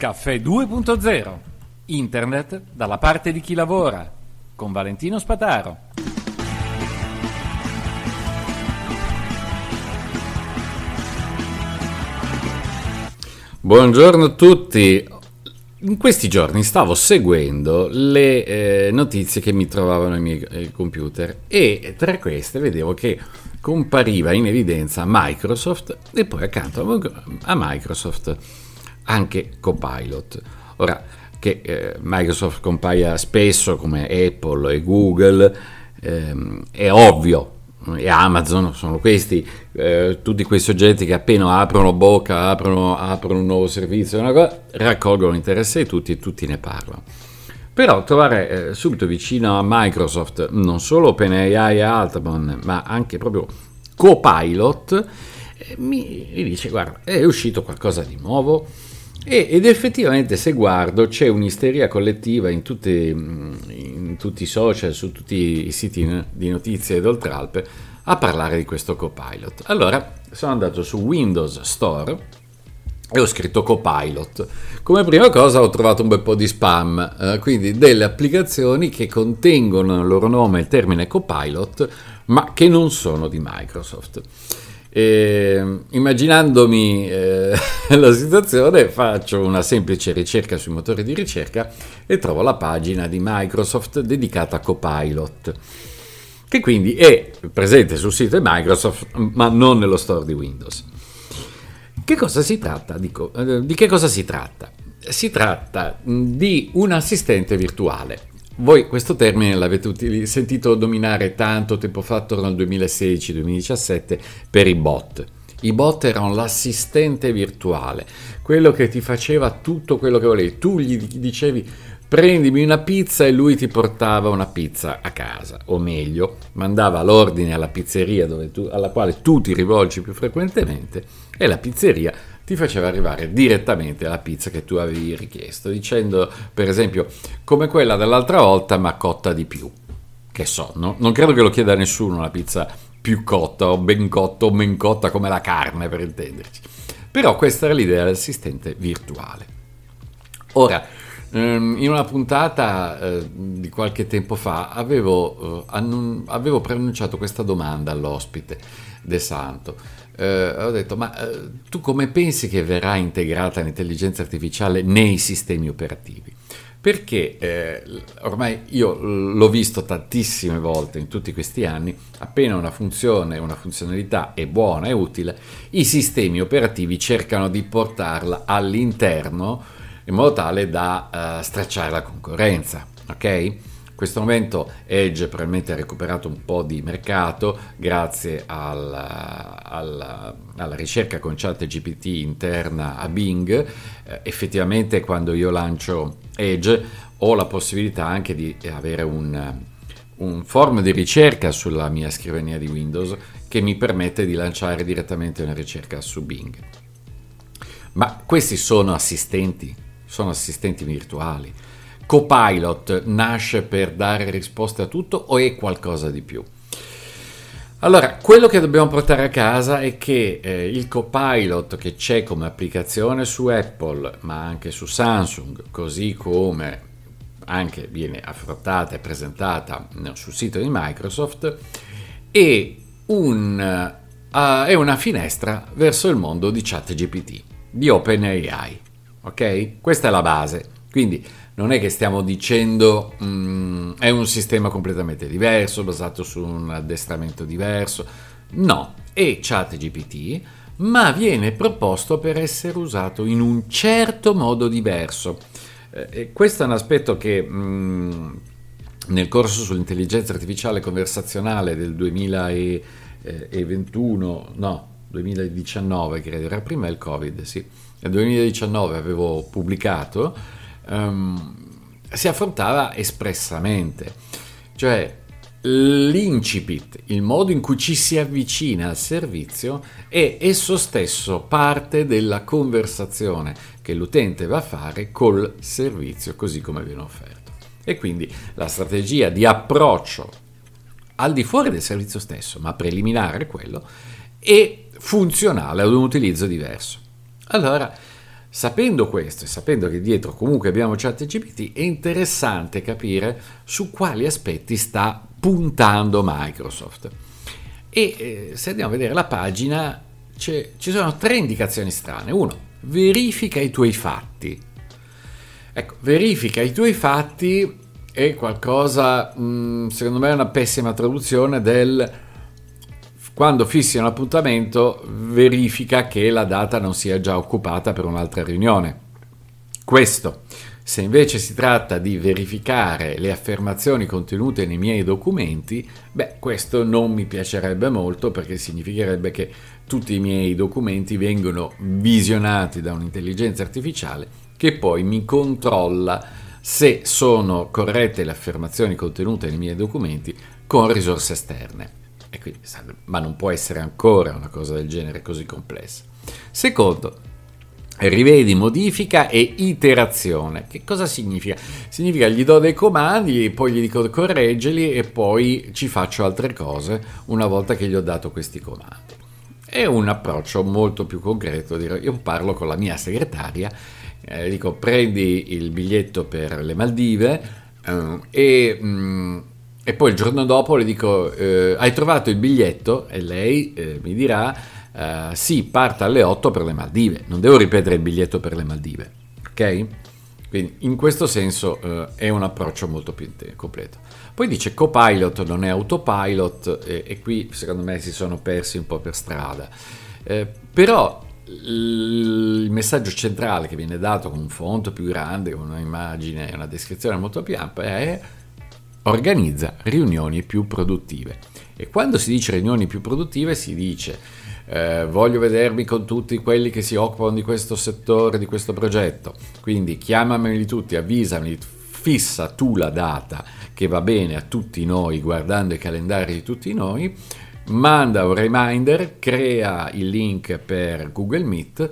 Caffè 2.0 Internet dalla parte di chi lavora con Valentino Spataro. Buongiorno a tutti. In questi giorni stavo seguendo le eh, notizie che mi trovavano ai miei computer e tra queste vedevo che compariva in evidenza Microsoft e poi accanto a Microsoft anche Copilot. Ora, che eh, Microsoft compaia spesso come Apple e Google ehm, è ovvio, e Amazon sono questi, eh, tutti quei soggetti che appena aprono bocca, aprono, aprono un nuovo servizio, cosa, raccolgono l'interesse di tutti e tutti ne parlano. Però trovare eh, subito vicino a Microsoft non solo OpenAI e Altman, ma anche proprio Copilot, eh, mi, mi dice guarda, è uscito qualcosa di nuovo, ed effettivamente se guardo c'è un'isteria collettiva in, tutte, in, tutti i social, su tutti i siti di notizie ed oltralpe a parlare di questo copilot. Allora sono andato su Windows Store e ho scritto copilot. Come prima cosa ho trovato un bel po' di spam, eh, quindi delle applicazioni che contengono nel loro nome il termine copilot ma che non sono di Microsoft. E, immaginandomi eh, la situazione, faccio una semplice ricerca sui motori di ricerca e trovo la pagina di Microsoft dedicata a Copilot, che quindi è presente sul sito di Microsoft, ma non nello store di Windows. Che cosa si tratta? Dico, eh, di che cosa si tratta? Si tratta di un assistente virtuale voi questo termine l'avete sentito dominare tanto tempo fa, attorno al 2016-2017, per i bot. I bot erano l'assistente virtuale, quello che ti faceva tutto quello che volevi. Tu gli dicevi prendimi una pizza e lui ti portava una pizza a casa, o meglio, mandava l'ordine alla pizzeria tu, alla quale tu ti rivolgi più frequentemente e la pizzeria ti faceva arrivare direttamente la pizza che tu avevi richiesto, dicendo per esempio come quella dell'altra volta ma cotta di più. Che so, no? non credo che lo chieda nessuno una pizza più cotta o ben cotta o men cotta come la carne per intenderci. Però questa era l'idea dell'assistente virtuale. Ora, ehm, in una puntata eh, di qualche tempo fa avevo, eh, avevo preannunciato questa domanda all'ospite De Santo eh, ho detto, ma eh, tu come pensi che verrà integrata l'intelligenza artificiale nei sistemi operativi? Perché eh, ormai io l'ho visto tantissime volte in tutti questi anni, appena una funzione, una funzionalità è buona e utile, i sistemi operativi cercano di portarla all'interno in modo tale da uh, stracciare la concorrenza. Ok? Questo momento Edge probabilmente ha recuperato un po' di mercato grazie alla, alla, alla ricerca con chat GPT interna a Bing. Eh, effettivamente quando io lancio Edge ho la possibilità anche di avere un, un form di ricerca sulla mia scrivania di Windows che mi permette di lanciare direttamente una ricerca su Bing. Ma questi sono assistenti, sono assistenti virtuali Copilot nasce per dare risposte a tutto o è qualcosa di più? Allora, quello che dobbiamo portare a casa è che eh, il Copilot che c'è come applicazione su Apple, ma anche su Samsung, così come anche viene affrontata e presentata sul sito di Microsoft, è, un, uh, è una finestra verso il mondo di ChatGPT, di OpenAI. Ok? Questa è la base. Quindi non è che stiamo dicendo um, è un sistema completamente diverso, basato su un addestramento diverso. No, è ChatGPT, ma viene proposto per essere usato in un certo modo diverso. Eh, questo è un aspetto che um, nel corso sull'intelligenza artificiale conversazionale del 2021, no, 2019 credo, era prima il Covid, sì, nel 2019 avevo pubblicato um, si affrontava espressamente, cioè l'incipit, il modo in cui ci si avvicina al servizio è esso stesso parte della conversazione che l'utente va a fare col servizio così come viene offerto. E quindi la strategia di approccio al di fuori del servizio stesso, ma preliminare quello, è funzionale ad un utilizzo diverso. Allora, Sapendo questo e sapendo che dietro comunque abbiamo ChatGPT, è interessante capire su quali aspetti sta puntando Microsoft. E eh, se andiamo a vedere la pagina, ci sono tre indicazioni strane. Uno, verifica i tuoi fatti. Ecco, verifica i tuoi fatti è qualcosa, mh, mm, secondo me è una pessima traduzione del quando fissi un appuntamento verifica che la data non sia già occupata per un'altra riunione. Questo. Se invece si tratta di verificare le affermazioni contenute nei miei documenti, beh, questo non mi piacerebbe molto perché significherebbe che tutti i miei documenti vengono visionati da un'intelligenza artificiale che poi mi controlla se sono corrette le affermazioni contenute nei miei documenti con risorse esterne. Quindi, ma non può essere ancora una cosa del genere così complessa. Secondo, rivedi, modifica e iterazione. Che cosa significa? Significa gli do dei comandi, poi gli dico correggili e poi ci faccio altre cose una volta che gli ho dato questi comandi. È un approccio molto più concreto. Io parlo con la mia segretaria, eh, dico prendi il biglietto per le Maldive eh, e... Mh, mm, e poi il giorno dopo le dico, eh, hai trovato il biglietto? E lei eh, mi dirà, eh, sì, parta alle 8 per le Maldive. Non devo ripetere il biglietto per le Maldive, ok? Quindi in questo senso eh, è un approccio molto più completo. Poi dice copilot non è autopilot e, e qui secondo me si sono persi un po' per strada. Eh, però il messaggio centrale che viene dato con un font più grande, con un'immagine una descrizione molto più ampia è organizza riunioni più produttive. E quando si dice riunioni più produttive si dice eh, voglio vedermi con tutti quelli che si occupano di questo settore, di questo progetto, quindi chiamameli tutti, avvisami, fissa tu la data che va bene a tutti noi guardando i calendari di tutti noi, manda un reminder, crea il link per Google Meet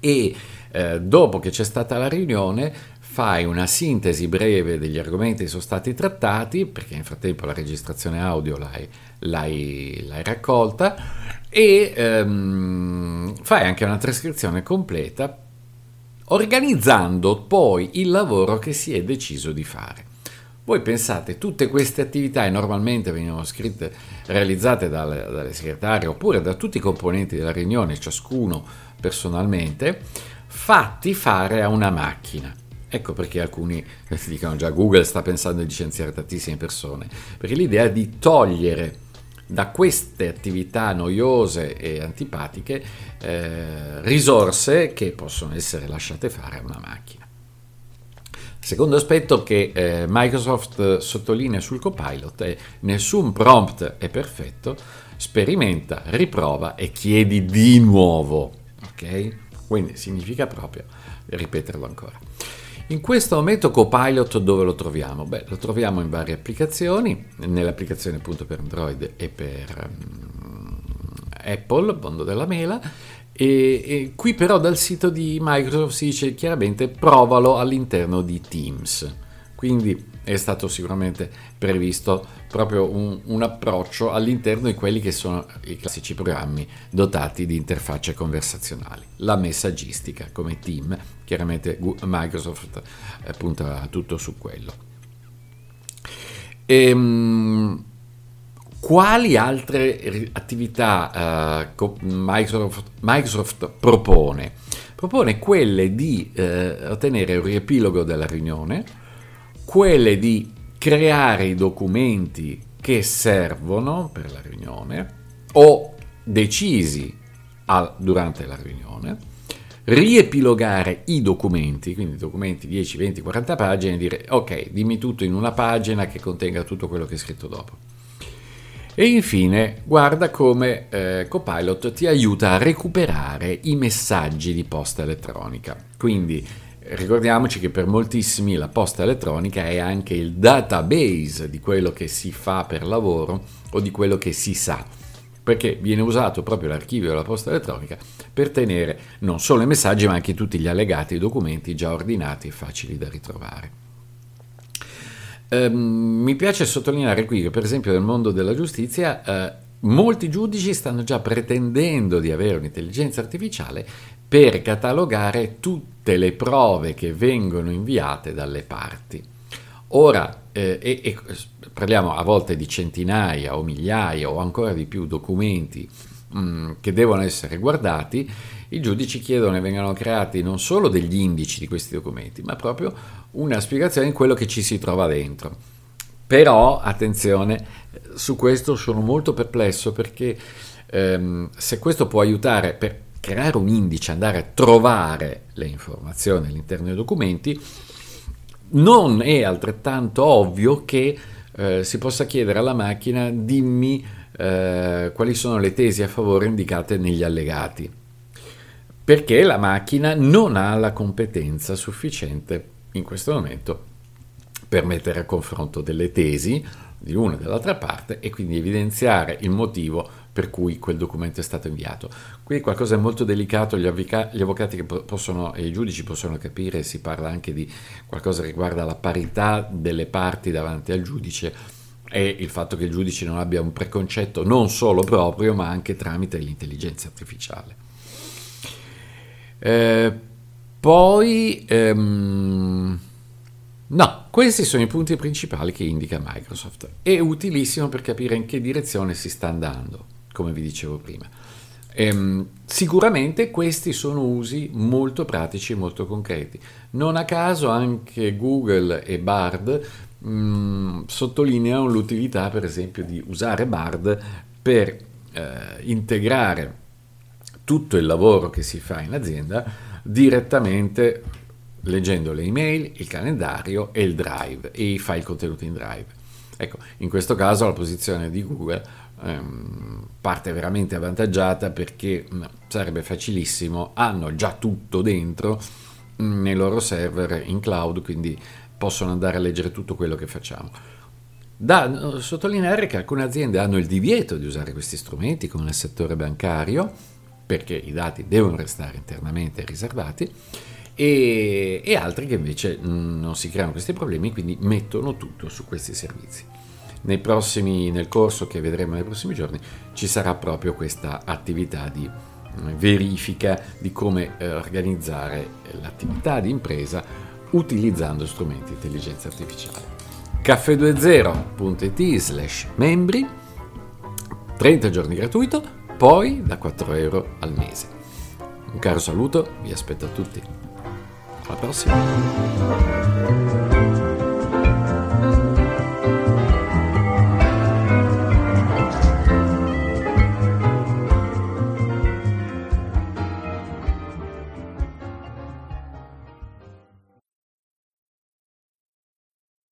e eh, dopo che c'è stata la riunione fai una sintesi breve degli argomenti che sono stati trattati, perché nel frattempo la registrazione audio l'hai, l'hai, l'hai raccolta, e ehm, fai anche una trascrizione completa, organizzando poi il lavoro che si è deciso di fare. Voi pensate, tutte queste attività normalmente vengono scritte, realizzate dalle, dalle segretarie oppure da tutti i componenti della riunione, ciascuno personalmente, fatti fare a una macchina. Ecco perché alcuni dicono già Google sta pensando di licenziare tantissime persone, perché l'idea è di togliere da queste attività noiose e antipatiche eh, risorse che possono essere lasciate fare a una macchina. Secondo aspetto che eh, Microsoft sottolinea sul copilot è nessun prompt è perfetto, sperimenta, riprova e chiedi di nuovo. Ok? Quindi significa proprio ripeterlo ancora. In questo momento Copilot dove lo troviamo? Beh, lo troviamo in varie applicazioni, nell'applicazione appunto per Android e per um, Apple, mondo della mela, e, e, qui però dal sito di Microsoft si dice chiaramente provalo all'interno di Teams. Quindi è stato sicuramente previsto proprio un, un, approccio all'interno di quelli che sono i classici programmi dotati di interfacce conversazionali. La messaggistica come team, chiaramente Microsoft eh, punta tutto su quello. Ehm, quali altre attività uh, Microsoft, Microsoft, propone? Propone quelle di uh, ottenere un riepilogo della riunione, quelle di creare i documenti che servono per la riunione o decisi al, durante la riunione, riepilogare i documenti, quindi documenti 10, 20, 40 pagine e dire ok, dimmi tutto in una pagina che contenga tutto quello che è scritto dopo. E infine guarda come eh, Copilot ti aiuta a recuperare i messaggi di posta elettronica. Quindi ricordiamoci che per moltissimi la posta elettronica è anche il database di quello che si fa per lavoro o di quello che si sa, perché viene usato proprio l'archivio della posta elettronica per tenere non solo i messaggi ma anche tutti gli allegati i documenti già ordinati e facili da ritrovare. Um, mi piace sottolineare qui che per esempio nel mondo della giustizia uh, molti giudici stanno già pretendendo di avere un'intelligenza artificiale per catalogare tutte le prove che vengono inviate dalle parti. Ora, eh, e, e, parliamo a volte di centinaia o migliaia o ancora di più documenti mh, mm, che devono essere guardati, i giudici chiedono che vengano creati non solo degli indici di questi documenti, ma proprio una spiegazione di quello che ci si trova dentro. Però, attenzione, su questo sono molto perplesso perché ehm, se questo può aiutare per creare un indice, andare a trovare le informazioni all'interno dei documenti, non è altrettanto ovvio che eh, si possa chiedere alla macchina dimmi eh, quali sono le tesi a favore indicate negli allegati, perché la macchina non ha la competenza sufficiente in questo momento per mettere a confronto delle tesi di una e dell'altra parte e quindi evidenziare il motivo per cui quel documento è stato inviato. Qui qualcosa è molto delicato, gli, avvica- gli avvocati possono, e i giudici possono capire, si parla anche di qualcosa che riguarda la parità delle parti davanti al giudice e il fatto che il giudice non abbia un preconcetto non solo proprio, ma anche tramite l'intelligenza artificiale. Eh, poi, ehm, no, questi sono i punti principali che indica Microsoft. È utilissimo per capire in che direzione si sta andando come vi dicevo prima. Ehm, sicuramente questi sono usi molto pratici e molto concreti. Non a caso anche Google e Bard mh, mm, sottolineano l'utilità, per esempio, di usare Bard per eh, integrare tutto il lavoro che si fa in azienda direttamente leggendo le email, il calendario e il drive e i file contenuti in drive. Ecco, in questo caso la posizione di Google ehm, parte veramente avvantaggiata perché mh, mm, sarebbe facilissimo, hanno già tutto dentro mh, mm, nei loro server in cloud, quindi possono andare a leggere tutto quello che facciamo. Da sottolineare che alcune aziende hanno il divieto di usare questi strumenti, come nel settore bancario, perché i dati devono restare internamente riservati, e, e altri che invece mm, non si creano questi problemi, quindi mettono tutto su questi servizi. Prossimi, nel corso che vedremo nei prossimi giorni ci sarà proprio questa attività di mm, verifica di come eh, organizzare l'attività di impresa utilizzando strumenti di intelligenza artificiale. caffè20.it slash membri 30 giorni gratuito poi da 4 euro al mese. Un caro saluto vi aspetto a tutti alla prossima